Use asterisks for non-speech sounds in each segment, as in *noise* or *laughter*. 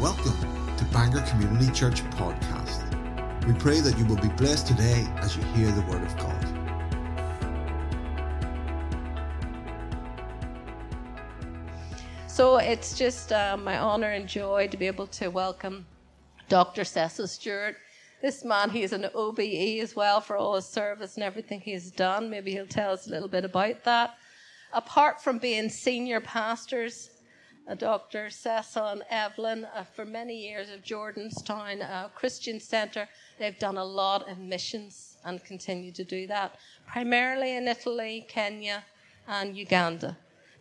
Welcome to Bangor Community Church Podcast. We pray that you will be blessed today as you hear the Word of God. So it's just uh, my honour and joy to be able to welcome Dr. Cecil Stewart. This man, he's an OBE as well for all his service and everything he's done. Maybe he'll tell us a little bit about that. Apart from being senior pastors, Dr. And Evelyn, uh, for many years of Jordanstown uh, Christian Centre, they've done a lot of missions and continue to do that, primarily in Italy, Kenya, and Uganda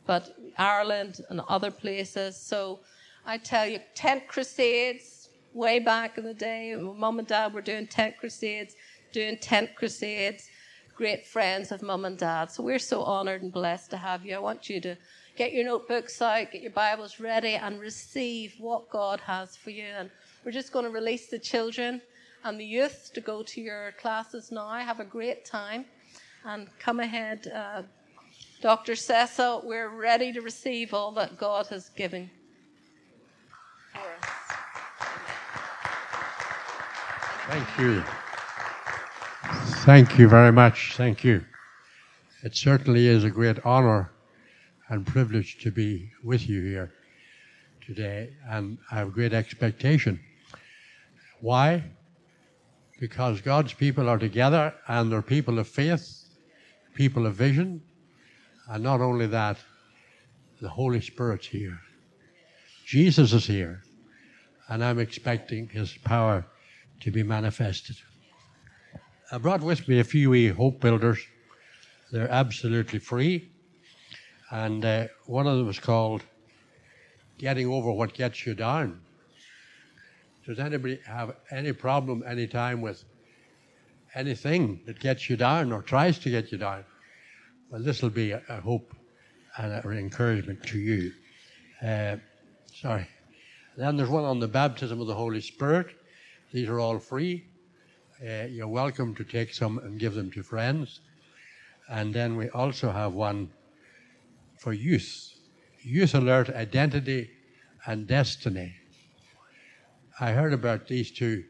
but Ireland and other places. So I tell you, tent crusades, way back in the day, mum and dad were doing tent crusades, doing tent crusades, great friends of mum and dad. So we're so honored and blessed to have you. I want you to get your notebooks out, get your Bibles ready, and receive what God has for you. And we're just going to release the children and the youth to go to your classes now. Have a great time and come ahead. Uh, Dr. Cecil, we're ready to receive all that God has given for us. Thank you. Thank you very much. Thank you. It certainly is a great honor and privilege to be with you here today, and I have great expectation. Why? Because God's people are together and they're people of faith, people of vision, and not only that, the Holy Spirit's here. Jesus is here. And I'm expecting his power to be manifested. I brought with me a few hope builders. They're absolutely free. And uh, one of them is called Getting Over What Gets You Down. Does anybody have any problem anytime with anything that gets you down or tries to get you down? Well, this will be a, a hope and an encouragement to you. Uh, sorry. Then there's one on the baptism of the Holy Spirit. These are all free. Uh, you're welcome to take some and give them to friends. And then we also have one for youth Youth Alert Identity and Destiny. I heard about these two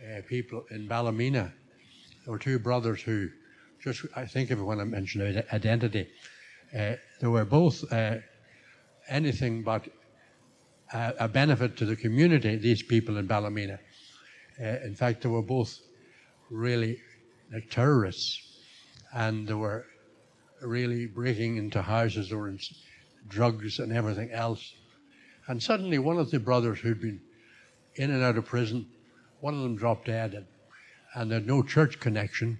uh, people in Ballymena. There were two brothers who just I think of when I mentioned identity. Uh, they were both uh, anything but a, a, benefit to the community. These people in Ballymena. Uh, in fact, they were both really like terrorists, and they were really breaking into houses or in drugs and everything else. And suddenly, one of the brothers who'd been in and out of prison, one of them dropped dead, and, and had no church connection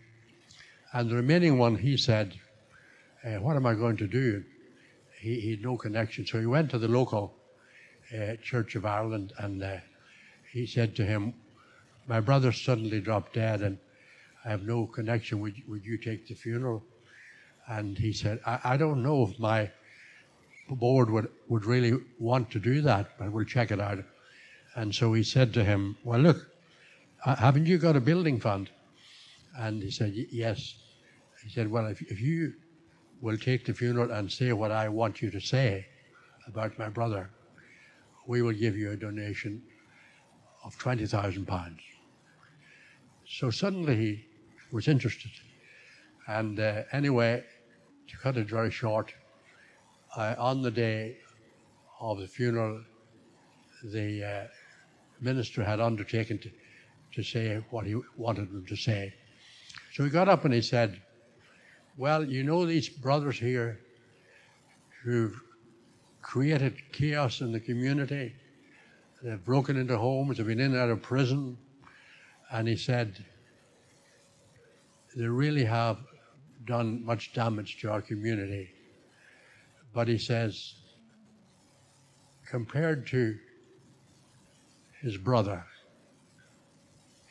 and the remaining one, he said, uh, What am I going to do? He, he, had no connection. So he went to the local uh, Church of Ireland and uh, he said to him, My brother suddenly dropped dead and I have no connection. Would, would you take the funeral? And he said, I, I don't know if my board would, would really want to do that, but we'll check it out. And so he said to him, Well, look, haven't you got a building fund? And he said, Yes. He said, Well, if, if you will take the funeral and say what I want you to say about my brother, we will give you a donation of £20,000. So suddenly he was interested. And uh, anyway, to cut it very short, uh, on the day of the funeral, the uh, minister had undertaken to, to say what he wanted them to say. So he got up and he said, Well, you know these brothers here who've created chaos in the community. They've broken into homes, they've been in and out of prison. And he said, They really have done much damage to our community. But he says, compared to his brother,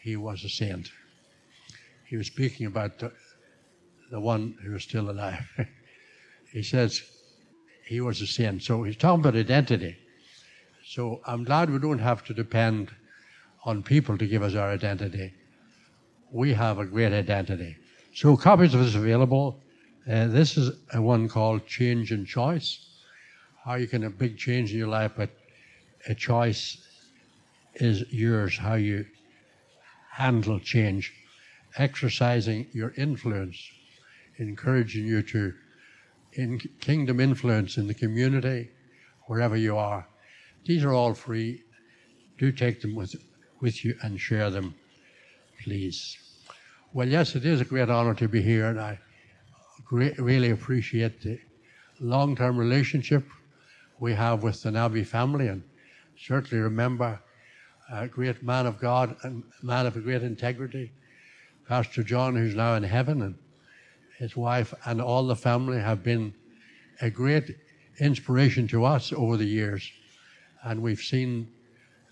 he was a saint he was speaking about the, the one who was still alive. *laughs* he says he was a saint. So he's talking about identity. So I'm glad we don't have to depend on people to give us our identity. We have a great identity. So copies of this available. Uh, this is a one called Change and Choice. How you can a big change in your life, but a choice is yours how you handle change, exercising your influence, encouraging you to in kingdom influence in the community, wherever you are. These are all free. Do take them with, with you and share them, please. Well, yes, it is a great honor to be here, and I great, really appreciate the long term relationship we have with the Nabi family, and certainly remember a great man of God and man of great integrity, Pastor John, who's now in heaven, and his wife and all the family have been a great inspiration to us over the years. And we've seen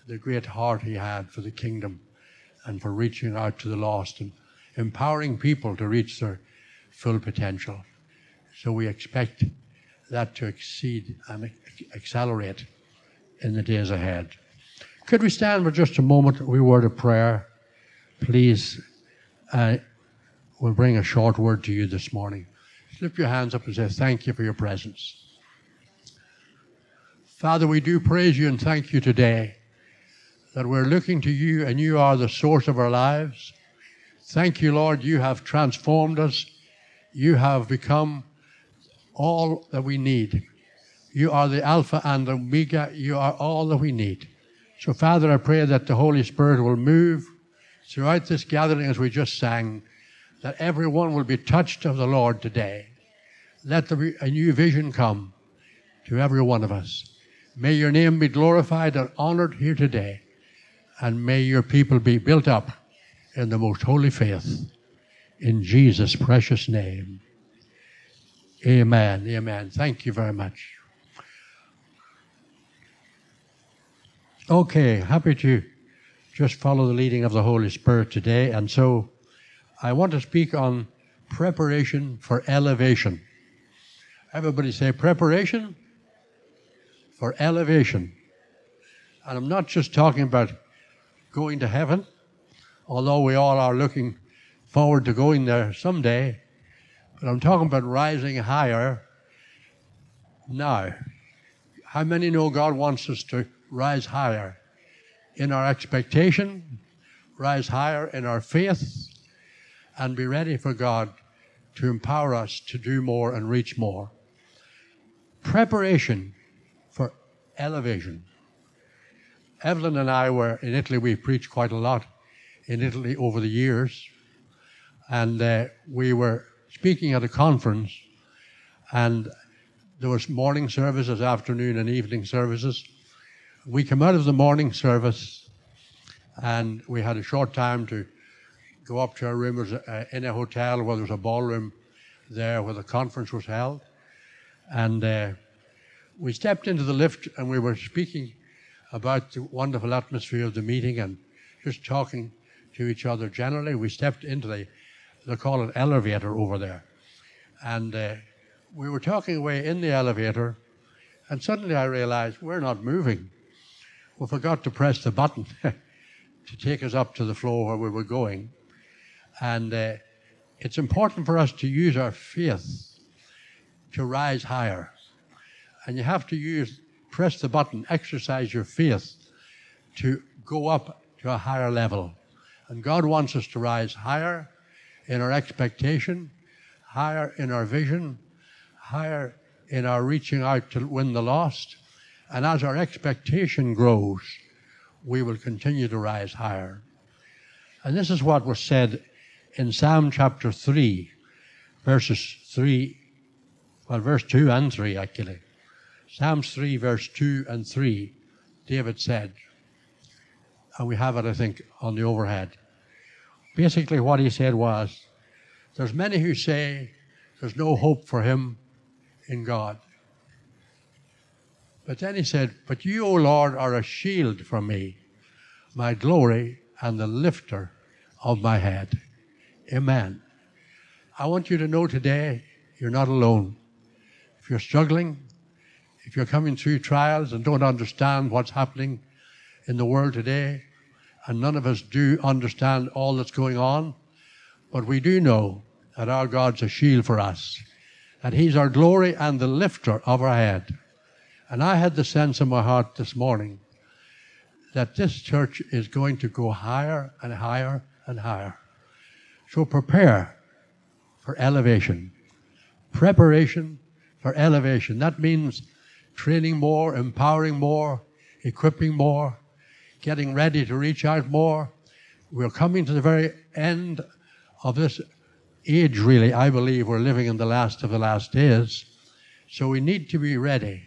the great heart he had for the kingdom and for reaching out to the lost and empowering people to reach their full potential. So we expect that to exceed and accelerate in the days ahead. Could we stand for just a moment? We word of prayer, please. Uh, we'll bring a short word to you this morning. Lift your hands up and say, Thank you for your presence. Father, we do praise you and thank you today that we're looking to you and you are the source of our lives. Thank you, Lord, you have transformed us. You have become all that we need. You are the Alpha and the Omega. You are all that we need. So, Father, I pray that the Holy Spirit will move throughout this gathering as we just sang that everyone will be touched of the Lord today. Let a new vision come to every one of us. May your name be glorified and honored here today, and may your people be built up in the most holy faith. In Jesus' precious name. Amen. Amen. Thank you very much. Okay, happy to just follow the leading of the Holy Spirit today. And so I want to speak on preparation for elevation. Everybody say preparation for elevation. And I'm not just talking about going to heaven, although we all are looking forward to going there someday, but I'm talking about rising higher now. How many know God wants us to rise higher in our expectation, rise higher in our faith, and be ready for God to empower us to do more and reach more. Preparation for elevation. Evelyn and I were in Italy. We preached quite a lot in Italy over the years. And uh, we were speaking at a conference, and there was morning services, afternoon and evening services. We came out of the morning service, and we had a short time to go up to our room. was uh, in a hotel where there was a ballroom there where the conference was held. And uh, we stepped into the lift and we were speaking about the wonderful atmosphere of the meeting and just talking to each other generally. We stepped into the, they call it elevator over there. And uh, we were talking away in the elevator, and suddenly I realized we're not moving. We forgot to press the button *laughs* to take us up to the floor where we were going. And uh, it's important for us to use our faith to rise higher. And you have to use, press the button, exercise your faith to go up to a higher level. And God wants us to rise higher in our expectation, higher in our vision, higher in our reaching out to win the lost. And as our expectation grows, we will continue to rise higher. And this is what was said in Psalm chapter 3, verses 3, well, verse 2 and 3 actually. Psalms 3, verse 2 and 3, David said, and we have it, I think, on the overhead. Basically, what he said was, There's many who say there's no hope for him in God. But then he said, But you, O Lord, are a shield for me, my glory, and the lifter of my head. Amen. I want you to know today you're not alone. If you're struggling, if you're coming through trials and don't understand what's happening in the world today, and none of us do understand all that's going on, but we do know that our God's a shield for us, that He's our glory and the lifter of our head. And I had the sense in my heart this morning that this church is going to go higher and higher and higher. So prepare for elevation. Preparation for elevation. That means training more, empowering more, equipping more, getting ready to reach out more. We're coming to the very end of this age, really. I believe we're living in the last of the last days. So we need to be ready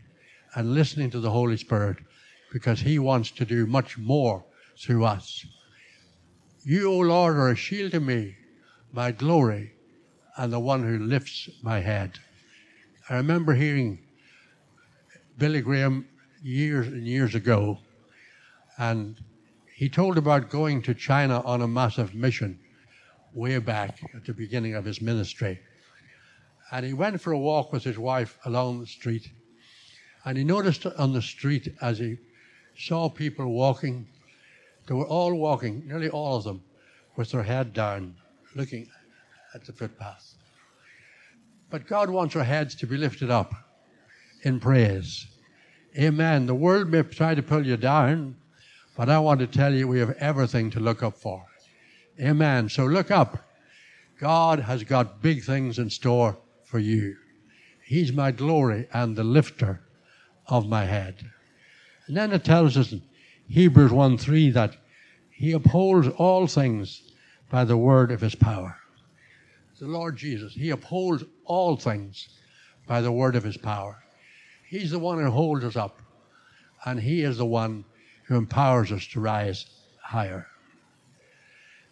and listening to the Holy Spirit because He wants to do much more through us. You, O Lord, are a shield to me, my glory, and the one who lifts my head. I remember hearing Billy Graham years and years ago, and he told about going to China on a massive mission way back at the beginning of his ministry. And he went for a walk with his wife along the street. And he noticed on the street as he saw people walking, they were all walking, nearly all of them, with their head down, looking at the footpath. But God wants our heads to be lifted up in praise. Amen. The world may try to pull you down, but I want to tell you we have everything to look up for. Amen. So look up. God has got big things in store for you. He's my glory and the lifter of my head. And then it tells us in Hebrews 1 3 that he upholds all things by the word of his power. The Lord Jesus, he upholds all things by the word of his power. He's the one who holds us up, and he is the one who empowers us to rise higher.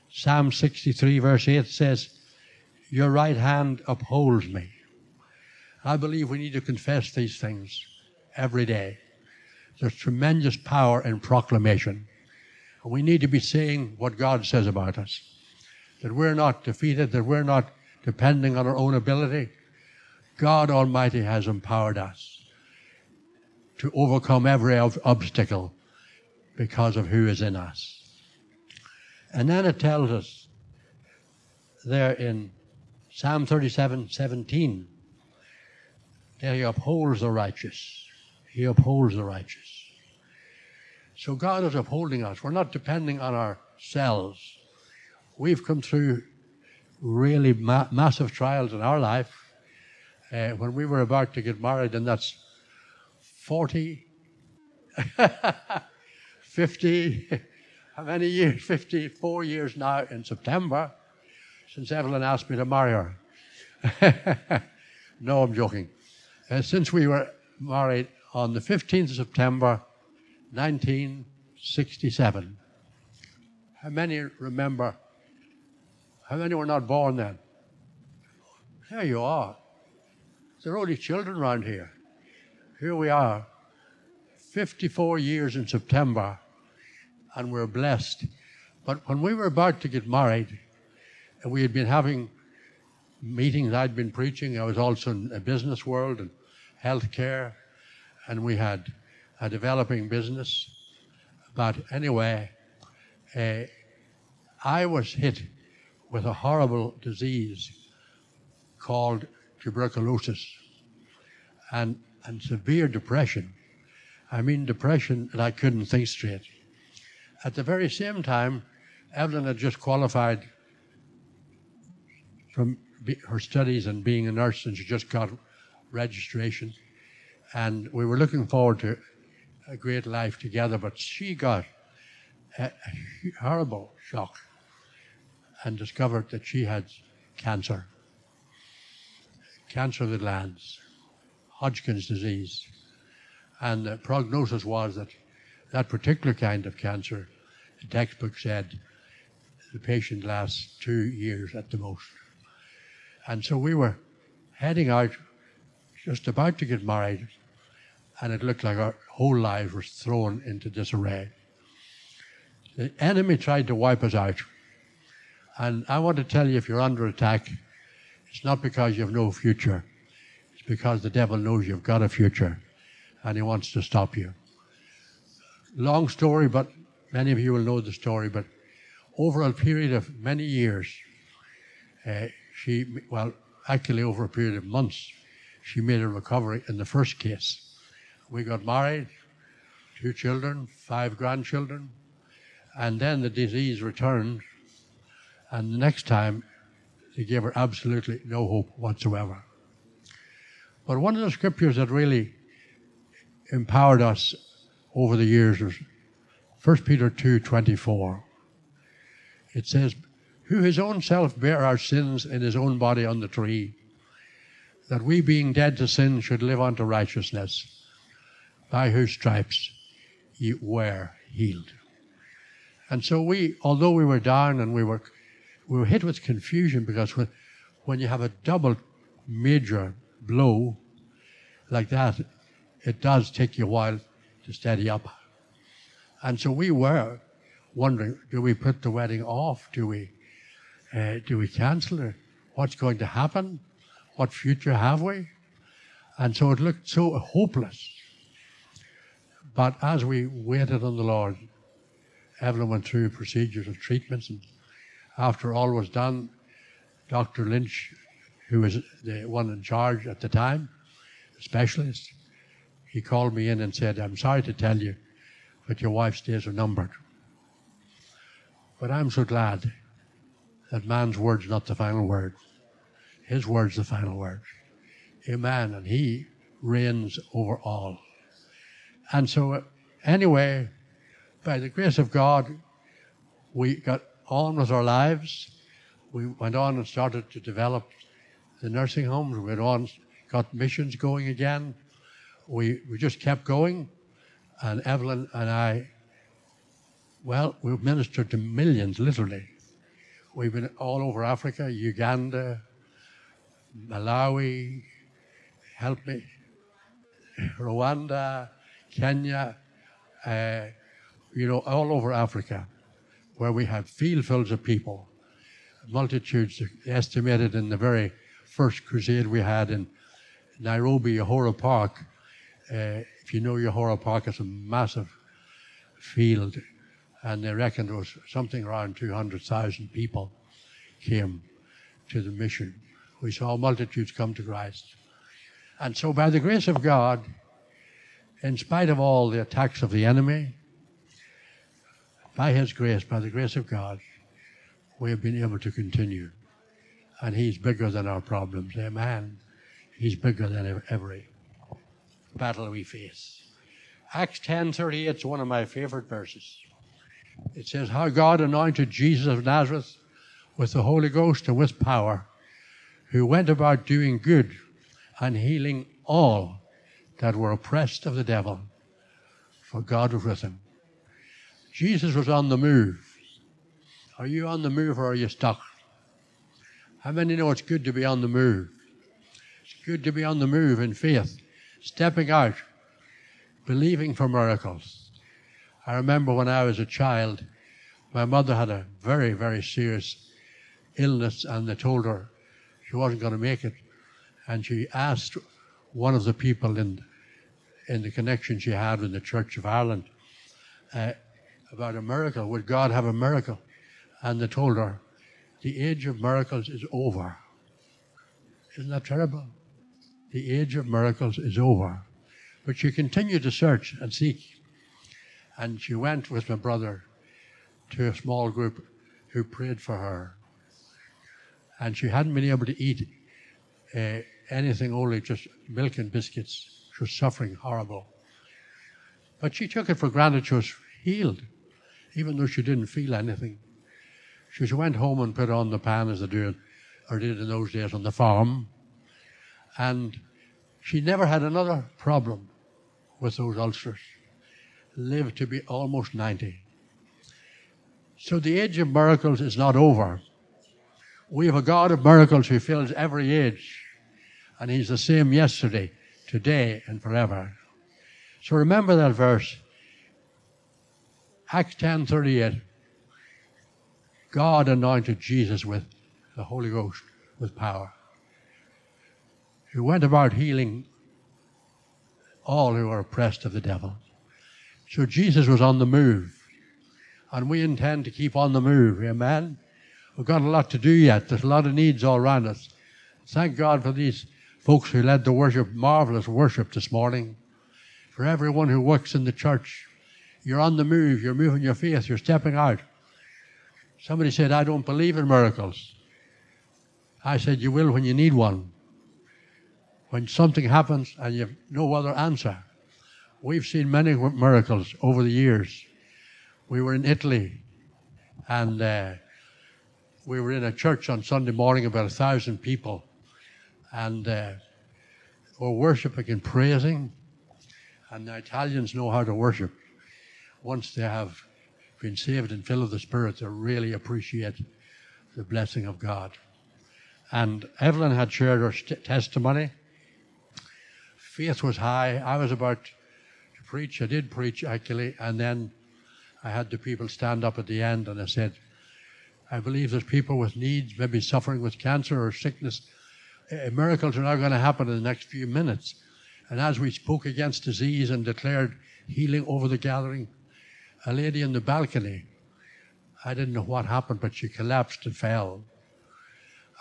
Psalm 63, verse 8 says, Your right hand upholds me. I believe we need to confess these things every day. There's tremendous power in proclamation. We need to be saying what God says about us. That we're not defeated, that we're not depending on our own ability. God Almighty has empowered us to overcome every obstacle because of who is in us. And then it tells us there in Psalm 37 17 that he upholds the righteous. He upholds the righteous. So God is upholding us. We're not depending on ourselves. We've come through really ma- massive trials in our life. Uh, when we were about to get married, and that's 40, *laughs* 50, *laughs* how many years? 54 years now in September since Evelyn asked me to marry her. *laughs* no, I'm joking. Uh, since we were married on the 15th of September 1967. How many remember? How many were not born then? There you are. There are only children around here. Here we are, 54 years in September and we're blessed. But when we were about to get married, we had been having meetings, I'd been preaching, I was also in the business world and healthcare, and we had a developing business. But anyway, uh, I was hit with a horrible disease called tuberculosis and, and severe depression. I mean, depression that I couldn't think straight. At the very same time, Evelyn had just qualified from her studies and being a nurse, and she just got registration. And we were looking forward to a great life together, but she got a, horrible shock and discovered that she had cancer cancer of the glands, Hodgkin's disease. And the prognosis was that that particular kind of cancer, the textbook said the patient lasts two years at the most. And so we were heading out, just about to get married, and it looked like our whole lives were thrown into disarray. The enemy tried to wipe us out. And I want to tell you if you're under attack, it's not because you have no future. It's because the devil knows you've got a future and he wants to stop you long story, but many of you will know the story. But over a period of many years, uh, she, well, actually over a period of months, she made a recovery in the first case. We got married. two children, five grandchildren, and then the disease returned, and the next time they gave her absolutely no hope whatsoever. But one of the scriptures that really empowered us over the years was 1 Peter 2:24. It says, "Who his own self bare our sins in his own body on the tree, that we being dead to sin should live unto righteousness, by whose stripes ye were healed." And so we, although we were down and we were we were hit with confusion because when, when you have a double major blow like that, it does take you a while to steady up. And so we were wondering, do we put the wedding off? Do we, uh, do we cancel it? What's going to happen? What future have we? And so it looked so hopeless. But as we waited on the Lord, Evelyn went through procedures and treatments, and after all was done, Dr. Lynch, who was the one in charge at the time, specialist, he called me in and said, I'm sorry to tell you, but your wife's days are numbered. But I'm so glad that man's word's not the final word. His word's the final word. Amen. And he reigns over all. And so, uh, anyway, by the grace of God, we got on with our lives. We went on and started to develop the nursing homes. We went on, got missions going again. We, we just kept going. And Evelyn and I, well, we've ministered to millions, literally. We've been all over Africa, Uganda, Malawi, help me, Rwanda, Kenya, uh, you know, all over Africa, where we had fieldfuls of people, multitudes estimated in the very first crusade we had in Nairobi, Uhuru Park. Uh, if you know Uhuru Park, it's a massive field, and they reckon there was something around 200,000 people came to the mission. We saw multitudes come to Christ. And so, by the grace of God, in spite of all the attacks of the enemy, by His grace, by the grace of God, we have been able to continue. And He's bigger than our problems. Amen. He's bigger than every battle we face. Acts 10:38 is one of my favorite verses. It says how God anointed Jesus of Nazareth with the Holy Ghost and with power, who went about doing good and healing all that were oppressed of the devil, for God was with him. Jesus was on the move. Are you on the move or are you stuck? How many know it's good to be on the move? It's good to be on the move in faith, stepping out, believing for miracles. I remember when I was a child, my mother had a very, very serious illness, and they told her she wasn't going to make it. And she asked one of the people in, in the connection she had with the Church of Ireland uh, about a miracle. Would God have a miracle? And they told her, the age of miracles is over. Isn't that terrible? The age of miracles is over. But she continued to search and seek. And she went with my brother to a small group who prayed for her. And she hadn't been able to eat uh, anything, only just milk and biscuits. She was suffering horrible. But she took it for granted she was healed, even though she didn't feel anything. She went home and put on the pan as they did, or did in those days on the farm. And she never had another problem with those ulcers. Lived to be almost 90. So the age of miracles is not over. We have a God of miracles who fills every age. And He's the same yesterday, today, and forever. So remember that verse. Acts 10:38. God anointed Jesus with the Holy Ghost, with power, who went about healing all who are oppressed of the devil. So Jesus was on the move. And we intend to keep on the move. Amen. We've got a lot to do yet. There's a lot of needs all around us. Thank God for these folks who led the worship, marvelous worship this morning. For everyone who works in the church, You're on the move. You're moving your faith. You're stepping out. Somebody said, I don't believe in miracles. I said, You will when you need one. When something happens and you have no other answer. We've seen many miracles over the years. We were in Italy and uh, we were in a church on Sunday morning, about a thousand people, and uh, we're worshiping and praising. And the Italians know how to worship. Once they have been saved and filled with the Spirit, they really appreciate the blessing of God. And Evelyn had shared her st- testimony. Faith was high. I was about to preach. I did preach actually, and then I had the people stand up at the end, and I said, "I believe there's people with needs, maybe suffering with cancer or sickness. Miracles are now going to happen in the next few minutes." And as we spoke against disease and declared healing over the gathering, a lady in the balcony, I didn't know what happened, but she collapsed and fell.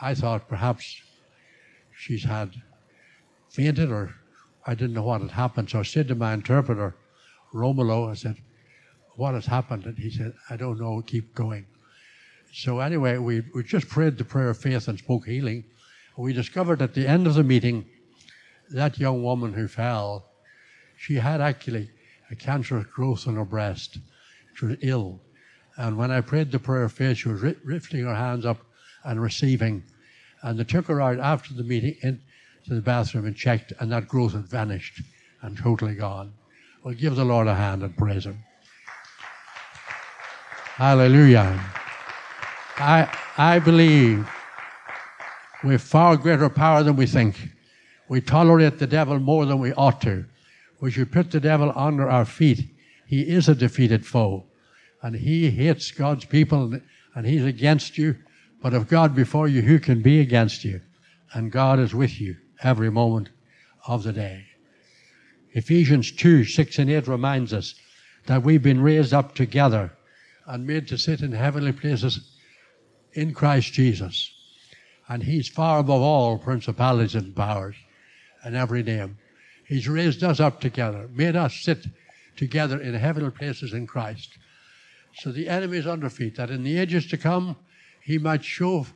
I thought perhaps she's had fainted or I didn't know what had happened. So I said to my interpreter, Romolo, I said, What has happened? And he said, I don't know, keep going. So anyway, we, we just prayed the prayer of faith and spoke healing. We discovered at the end of the meeting that young woman who fell, she had actually a cancerous growth on her breast. She was ill. And when I prayed the prayer of faith, she was lifting her hands up and receiving. And they took her out after the meeting into the bathroom and checked, and that growth had vanished and totally gone. Well, give the Lord a hand and praise Him. Hallelujah. I, I believe we have far greater power than we think. We tolerate the devil more than we ought to. We should put the devil under our feet. He is a defeated foe. And he hates God's people and he's against you. But if God before you, who can be against you? And God is with you every moment of the day. Ephesians 2, 6 and 8 reminds us that we've been raised up together and made to sit in heavenly places in Christ Jesus. And he's far above all principalities and powers and every name. He's raised us up together, made us sit together in heavenly places in Christ. So the enemy is under feet, that in the ages to come, he might show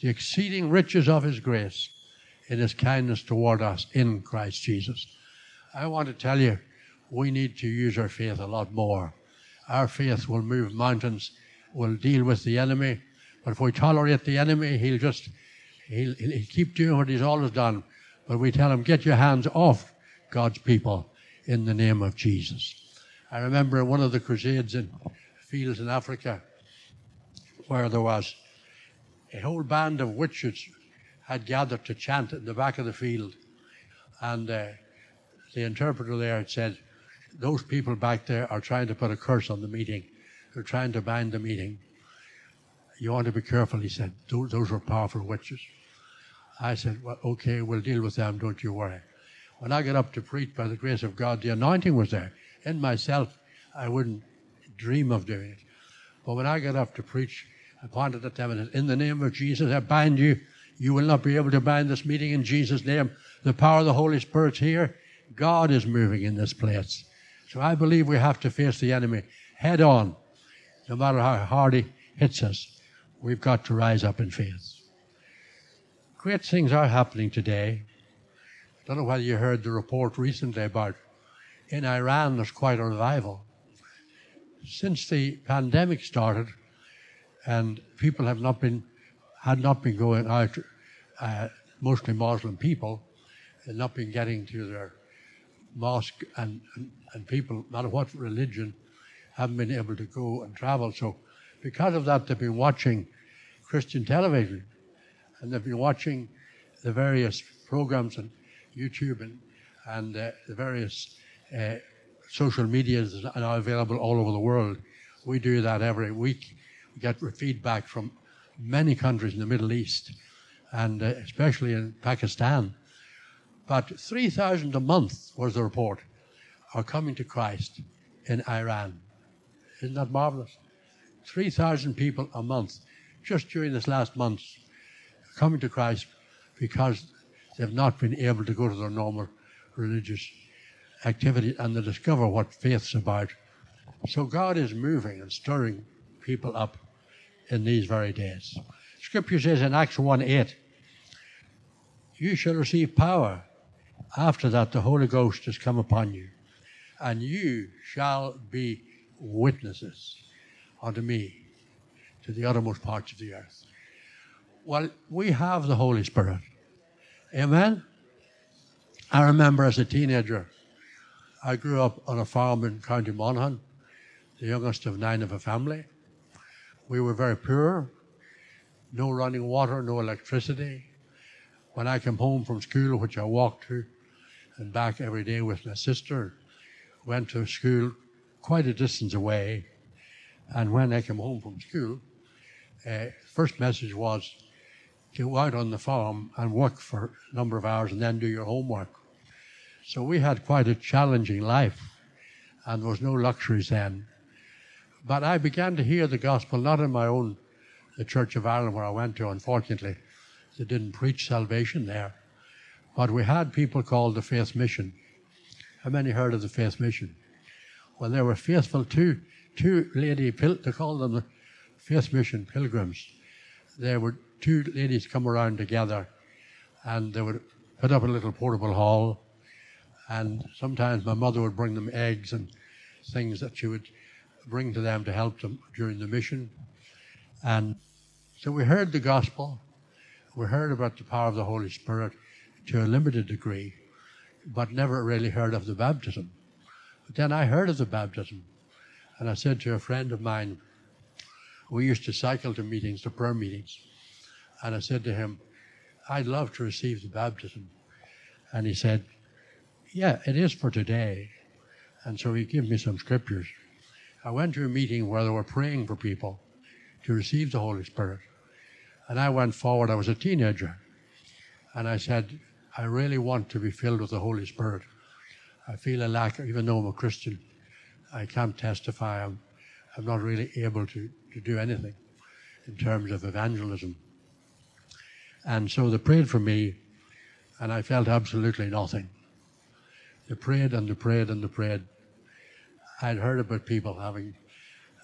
the exceeding riches of his grace in his kindness toward us in Christ Jesus. I want to tell you, we need to use our faith a lot more. Our faith will move mountains, will deal with the enemy, but if we tolerate the enemy, he'll just, he'll, he'll keep doing what he's always done. But we tell him, get your hands off God's people in the name of Jesus. I remember one of the crusades in fields in Africa where there was a whole band of witches had gathered to chant in the back of the field. And uh, the interpreter there had said, Those people back there are trying to put a curse on the meeting. They're trying to bind the meeting. You want to be careful, he said. Those, those were powerful witches. I said, Well, okay, we'll deal with them, don't you worry. When I got up to preach by the grace of God, the anointing was there. In myself, I wouldn't dream of doing it. But when I got up to preach, I pointed at them and said, In the name of Jesus, I bind you. You will not be able to bind this meeting in Jesus' name. The power of the Holy Spirit's here. God is moving in this place. So I believe we have to face the enemy head on. No matter how hard he hits us, we've got to rise up in faith. Great things are happening today. I don't know whether you heard the report recently about in Iran there's quite a revival. Since the pandemic started, and people have not been had not been going out, uh, mostly Muslim people, and not been getting to their mosque, and, and, and people, no matter what religion, haven't been able to go and travel. So, because of that, they've been watching Christian television, and they've been watching the various programs on YouTube and, and uh, the various uh, social medias that are now available all over the world. We do that every week. We get feedback from many countries in the Middle East and uh, especially in Pakistan. But 3,000 a month was the report are coming to Christ in Iran. Isn't that marvelous? 3,000 people a month just during this last month coming to Christ because they've not been able to go to their normal religious activity and they discover what faith's about So God is moving and stirring people up in these very days. Scripture says in Acts 1 8, You shall receive power. After that, the Holy Ghost has come upon you, and you shall be witnesses unto me to the uttermost parts of the earth. Well, we have the Holy Spirit. Amen? I remember as a teenager, I grew up on a farm in County Monaghan, the youngest of nine of a family. We were very poor, no running water, no electricity. When I came home from school, which I walked to and back every day with my sister, went to school quite a distance away. And when I came home from school, uh, first message was go out on the farm and work for a number of hours and then do your homework. So we had quite a challenging life, and there was no luxuries then. But I began to hear the gospel not in my own the Church of Ireland where I went to, unfortunately. They didn't preach salvation there. But we had people called the Faith Mission. How many heard of the Faith Mission? Well, they were faithful two two lady they called them the Faith Mission pilgrims. There were two ladies come around together, and they would put up a little portable hall, and sometimes my mother would bring them eggs and things that she would bring to them to help them during the mission. And so we heard the gospel, we heard about the power of the Holy Spirit to a limited degree, but never really heard of the baptism. But then I heard of the baptism, and I said to a friend of mine, we used to cycle to meetings, to prayer meetings, and I said to him, I'd love to receive the baptism. And he said, Yeah, it is for today. And so he gave me some scriptures. I went to a meeting where they were praying for people to receive the Holy Spirit. And I went forward, I was a teenager, and I said, I really want to be filled with the Holy Spirit. I feel a lack, even though I'm a Christian, I can't testify. I'm, I'm not really able to, to do anything in terms of evangelism. And so they prayed for me, and I felt absolutely nothing. They prayed and they prayed and they prayed. I'd heard about people having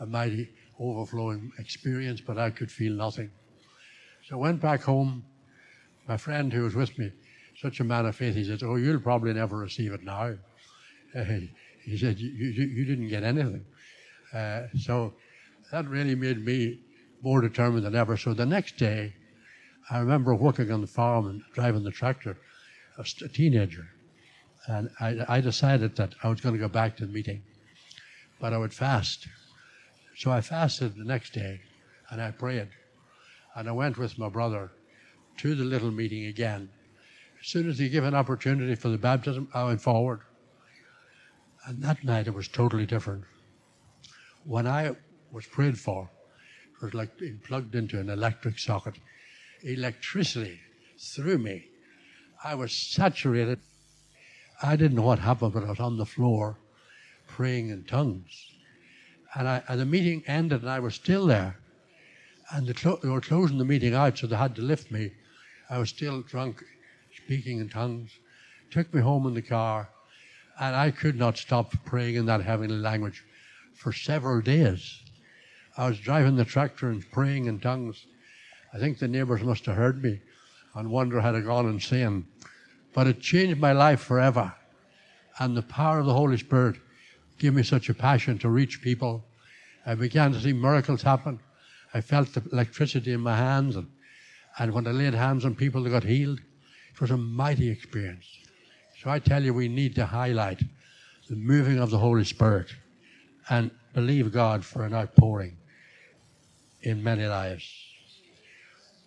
a mighty overflowing experience, but I could feel nothing. So I went back home. My friend who was with me, such a man of faith, he said, Oh, you'll probably never receive it now. Uh, he said, You, you, you didn't get anything. Uh, so that really made me more determined than ever. So the next day, I remember working on the farm and driving the tractor, a teenager. And I, I decided that I was going to go back to the meeting, but I would fast. So I fasted the next day and I prayed. And I went with my brother to the little meeting again. As soon as he gave an opportunity for the baptism, I went forward. And that night it was totally different. When I was prayed for, it was like being plugged into an electric socket. Electricity through me. I was saturated. I didn't know what happened, but I was on the floor praying in tongues. And, I, and the meeting ended, and I was still there. And the clo- they were closing the meeting out, so they had to lift me. I was still drunk, speaking in tongues. Took me home in the car, and I could not stop praying in that heavenly language for several days. I was driving the tractor and praying in tongues. I think the neighbors must have heard me and wonder had I gone insane. But it changed my life forever. And the power of the Holy Spirit gave me such a passion to reach people. I began to see miracles happen. I felt the electricity in my hands, and, and when I laid hands on people, they got healed. It was a mighty experience. So I tell you, we need to highlight the moving of the Holy Spirit and believe God for an outpouring in many lives.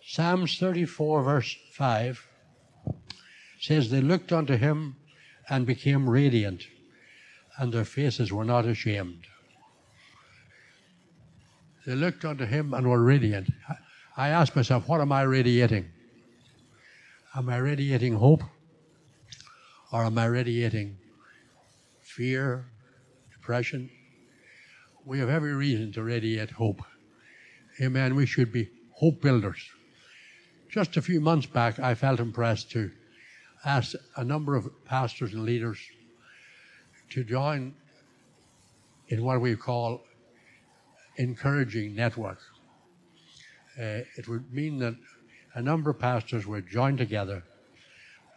Psalms 34, verse 5 says, They looked unto him and became radiant, and their faces were not ashamed. They looked unto him and were radiant. I asked myself, what am I radiating? Am I radiating hope? Or am I radiating fear, depression? We have every reason to radiate hope. Amen. We should be hope builders. Just a few months back, I felt impressed to ask a number of pastors and leaders to join in what we call encouraging network. Uh, it would mean that a number of pastors would join together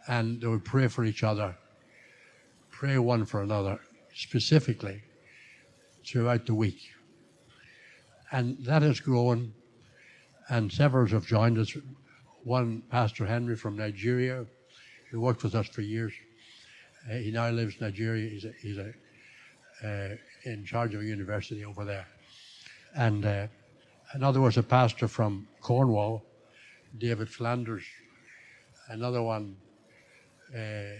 and they would pray for each other, pray one for another specifically throughout the week. And that has grown, and several have joined us. One, Pastor Henry from Nigeria, who worked with us for years. Uh, he now lives in Nigeria. He's, a, he's a, uh, in charge of a university over there. And uh, another was a pastor from Cornwall, David Flanders. Another one, uh,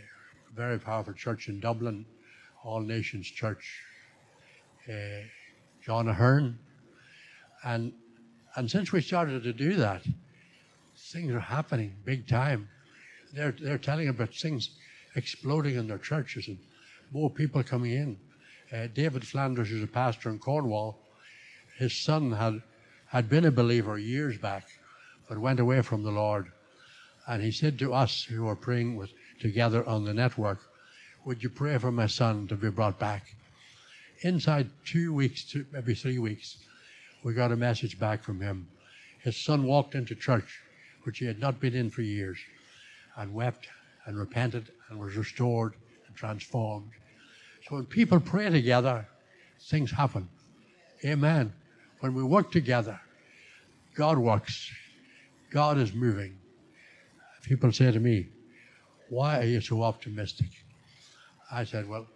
very powerful church in Dublin, All Nations Church, uh, John Ahern. And, and since we started to do that, things are happening big time. They're, they're telling about things exploding in their churches and more people coming in. Uh, David Flanders is a pastor in Cornwall. His son had, had been a believer years back, but went away from the Lord. And he said to us who were praying with, together on the network, Would you pray for my son to be brought back? Inside two weeks, two, maybe three weeks, we got a message back from him. His son walked into church, which he had not been in for years, and wept and repented and was restored and transformed. So when people pray together, things happen. Amen. When we work together, God works. God is moving. People say to me, Why are you so optimistic? I said, Well,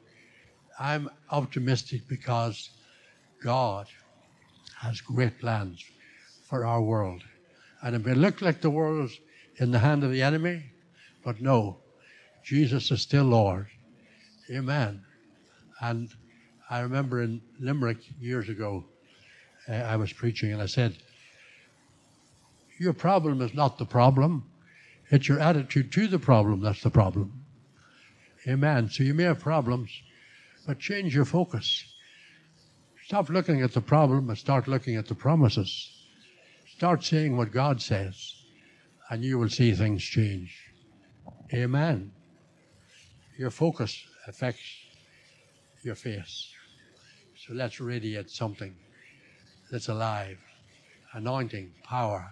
I'm optimistic because God has great plans for our world. And it may look like the world's in the hand of the enemy, but no, Jesus is still Lord. Amen. And I remember in Limerick years ago, uh, I was preaching and I said, Your problem is not the problem, it's your attitude to the problem that's the problem. Amen. So you may have problems, but change your focus. Stop looking at the problem and start looking at the promises. Start saying what God says, and you will see things change. Amen. Your focus affects your face. So let's radiate something that's alive. Anointing, power.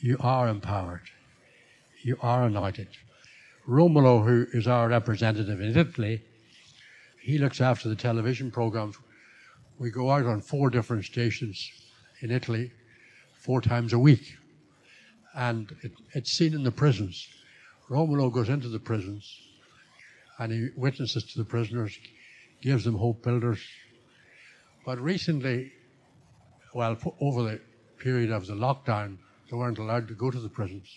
You are empowered. You are anointed. Romolo, who is our representative in Italy, he looks after the television programs we go out on four different stations in Italy four times a week. And it, it's seen in the prisons. Romolo goes into the prisons and he witnesses to the prisoners, gives them hope builders. But recently, well, over the period of the lockdown, they weren't allowed to go to the prisons.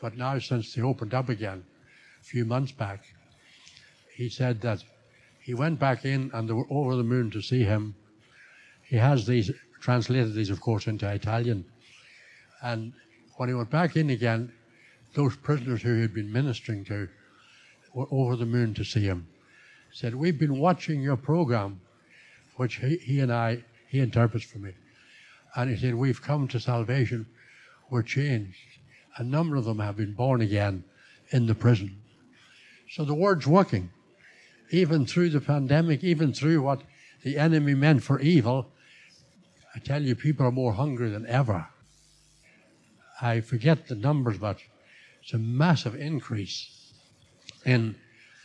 But now, since they opened up again, a few months back, he said that he went back in and they were over the moon to see him. He has these, translated these, of course, into Italian. And when he went back in again, those prisoners who he had been ministering to were over the moon to see him. Said, We've been watching your program, which he, he and I, he interprets for me. And he said, We've come to salvation. We're changed. A number of them have been born again in the prison. So the word's working even through the pandemic, even through what the enemy meant for evil, I tell you, people are more hungry than ever. I forget the numbers, but it's a massive increase in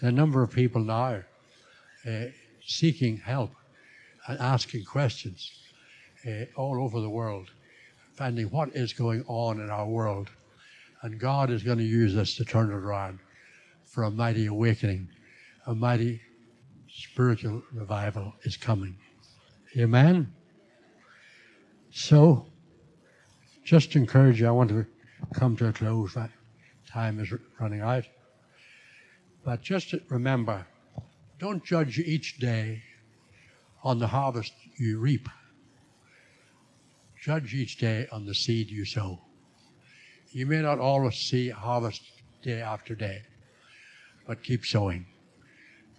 the number of people now uh, seeking help and asking questions uh, all over the world, finding what is going on in our world. And God is going to use this to turn it around for a mighty awakening a mighty spiritual revival is coming. Amen? So, just to encourage you, I want to come to a close. My time is running out. But just remember don't judge each day on the harvest you reap. Judge each day on the seed you sow. You may not always see harvest day after day, but keep sowing.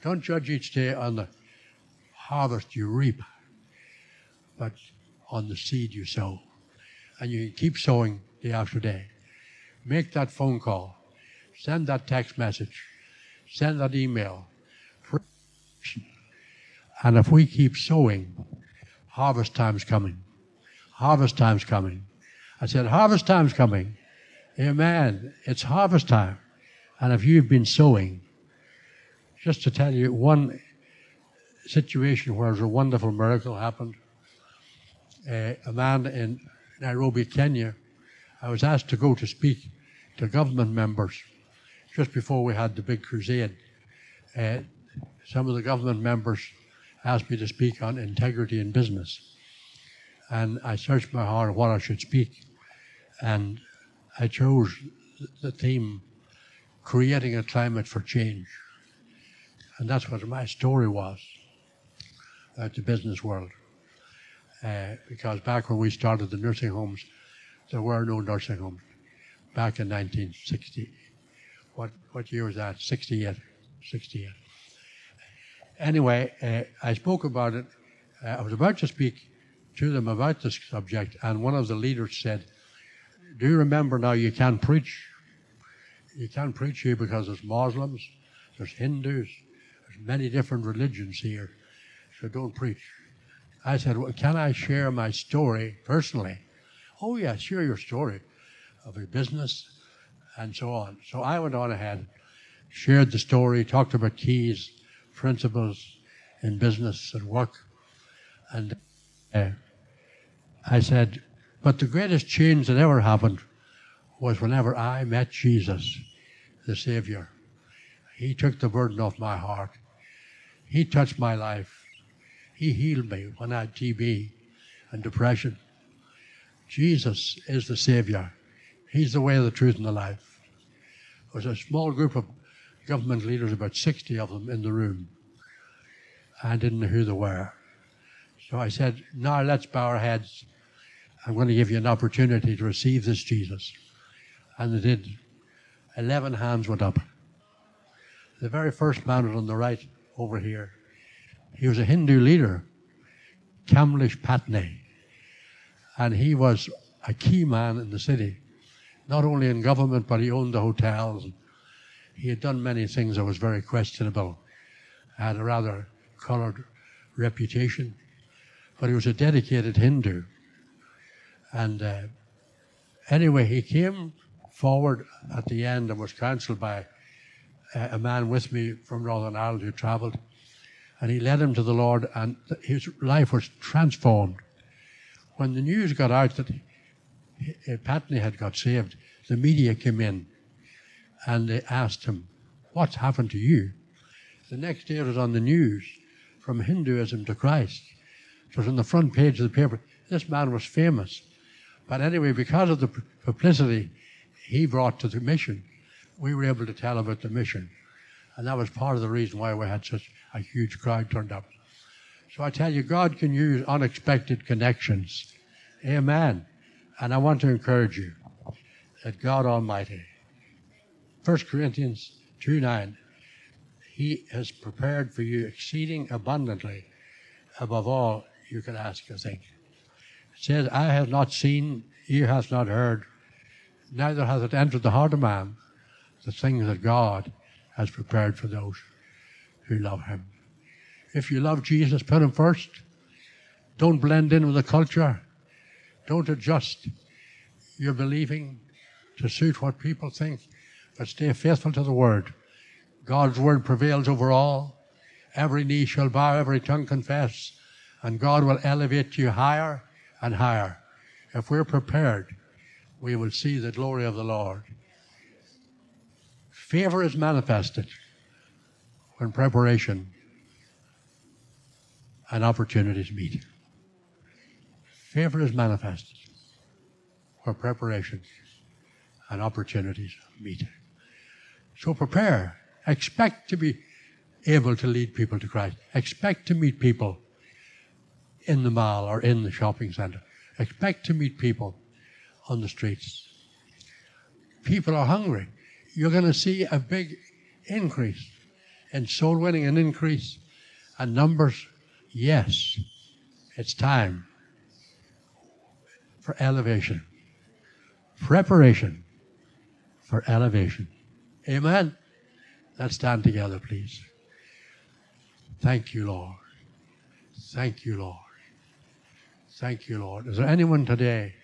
Don't judge each day on the harvest you reap, but on the seed you sow. And you keep sowing day after day. Make that phone call. Send that text message. Send that email. And if we keep sowing, harvest time's coming. Harvest time's coming. I said, harvest time's coming. Amen. It's harvest time. And if you've been sowing, just to tell you one situation where a wonderful miracle happened. Uh, a man in Nairobi, Kenya, I was asked to go to speak to government members just before we had the big crusade. Uh, some of the government members asked me to speak on integrity in business. And I searched my heart what I should speak. And I chose the theme creating a climate for change. And that's what my story was at the business world. Uh, because back when we started the nursing homes, there were no nursing homes back in 1960. What, what year was that? 68. 68. Anyway, uh, I spoke about it. Uh, I was about to speak to them about this subject, and one of the leaders said, Do you remember now you can't preach? You can't preach here because there's Muslims, there's Hindus, there's many different religions here, so don't preach. I said, well, Can I share my story personally? Oh, yeah, share your story of your business and so on. So I went on ahead, shared the story, talked about keys, principles in business and work. And uh, I said, but the greatest change that ever happened was whenever I met Jesus, the Savior. He took the burden off my heart. He touched my life. He healed me when I had TB and depression. Jesus is the Savior. He's the way, the truth, and the life. There was a small group of government leaders, about 60 of them in the room. I didn't know who they were. So I said, Now let's bow our heads. I'm going to give you an opportunity to receive this Jesus. And they did. Eleven hands went up. The very first man on the right over here. He was a Hindu leader, Kamlesh Pattni. And he was a key man in the city, not only in government, but he owned the hotels. He had done many things that was very questionable, had a rather colored reputation. But he was a dedicated Hindu. And uh, anyway, he came forward at the end and was counseled by a man with me from Northern Ireland who travelled. And he led him to the Lord, and his life was transformed. When the news got out that Eh, Pattni had got saved, the media came in and they asked him, What's happened to you? The next day it was on the news from Hinduism to Christ. It was on the front page of the paper. This man was famous. But anyway, because of the publicity he brought to the mission, we were able to tell about the mission. And that was part of the reason why we had such a huge crowd turned up. So I tell you, God can use unexpected connections. Amen. And I want to encourage you that God Almighty, 1 Corinthians 2 9, He has prepared for you exceeding abundantly above all you can ask or think. It says, I have not seen, ear hath not heard, neither hath it entered the heart of man the things that God has prepared for those who love Him. If you love Jesus, put Him first. Don't blend in with the culture. Don't adjust your believing to suit what people think, but stay faithful to the Word. God's Word prevails over all. Every knee shall bow, every tongue confess, and God will elevate you higher and higher. If we're prepared, we will see the glory of the Lord. Favor is manifested when preparation and opportunities meet. Favor is manifested where preparation and opportunities meet. So prepare. Expect to be able to lead people to Christ. Expect to meet people in the mall or in the shopping center. Expect to meet people on the streets. People are hungry. You're going to see a big increase in soul winning, an increase in numbers. Yes, it's time for elevation, preparation for elevation. Amen. Let's stand together, please. Thank you, Lord. Thank you, Lord. Thank you, Lord. Is there anyone today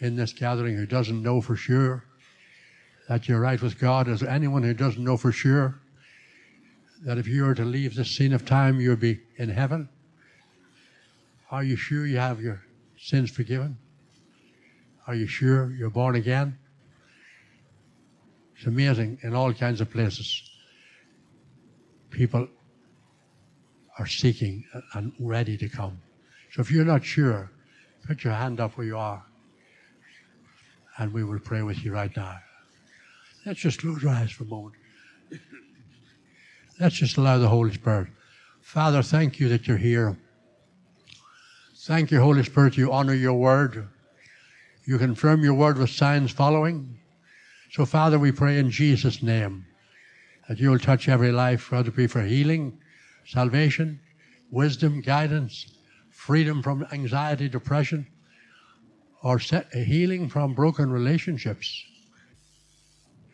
in this gathering who doesn't know for sure that you're right with God? Is there anyone who doesn't know for sure that if you were to leave this scene of time, you'll be in heaven? Are you sure you have your sins forgiven? Are you sure you're born again? It's amazing in all kinds of places. People are seeking and ready to come. So if you're not sure, put your hand up where you are and we will pray with you right now. Let's just close our eyes for a moment. Let's just allow the Holy Spirit. Father, thank you that you're here. Thank you, Holy Spirit, you honor your word. You confirm your word with signs following. So, Father, we pray in Jesus' name that you will touch every life, whether it be for healing, salvation, wisdom, guidance, freedom from anxiety, depression, or healing from broken relationships.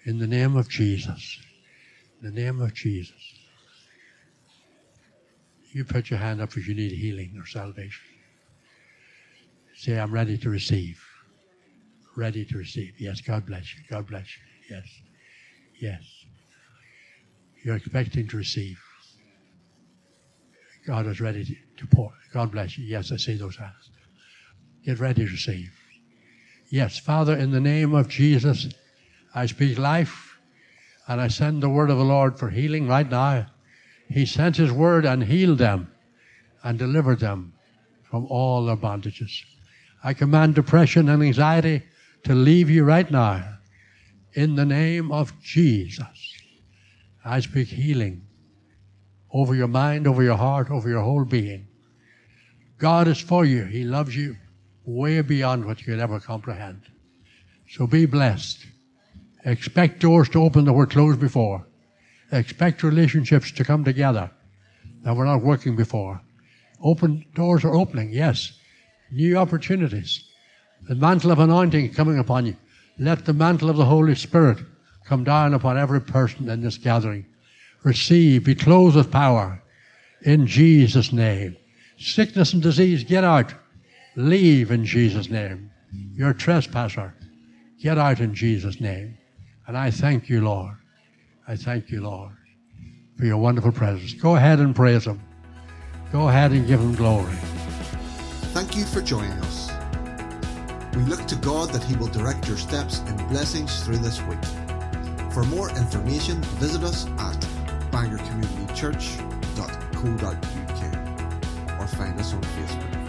In the name of Jesus. In the name of Jesus. You put your hand up if you need healing or salvation. Say, I'm ready to receive. Ready to receive. Yes, God bless you. God bless you. Yes. Yes. You're expecting to receive. God is ready to, pour. God bless you. Yes, I see those hands. Get ready to receive. Yes, Father, in the name of Jesus, I speak life and I send the word of the Lord for healing right now. He sent his word and healed them and delivered them from all their bondages. I command depression and anxiety to leave you right now. In the name of Jesus, I speak healing over your mind, over your heart, over your whole being. God is for you. He loves you way beyond what you could ever comprehend. So be blessed. Expect doors to open that were closed before. Expect relationships to come together that were not working before. Open doors are opening, yes. New opportunities. The mantle of anointing coming upon you. Let the mantle of the Holy Spirit come down upon every person in this gathering. Receive, be clothed with power in Jesus' name. Sickness and disease, get out. Leave in Jesus' name. You're a trespasser. Get out in Jesus' name. And I thank you, Lord. I thank you, Lord, for your wonderful presence. Go ahead and praise Him. Go ahead and give Him glory. Thank you for joining us. We look to God that He will direct your steps in blessings through this week. For more information, visit us at bangorcommunitychurch.co.uk or find us on Facebook.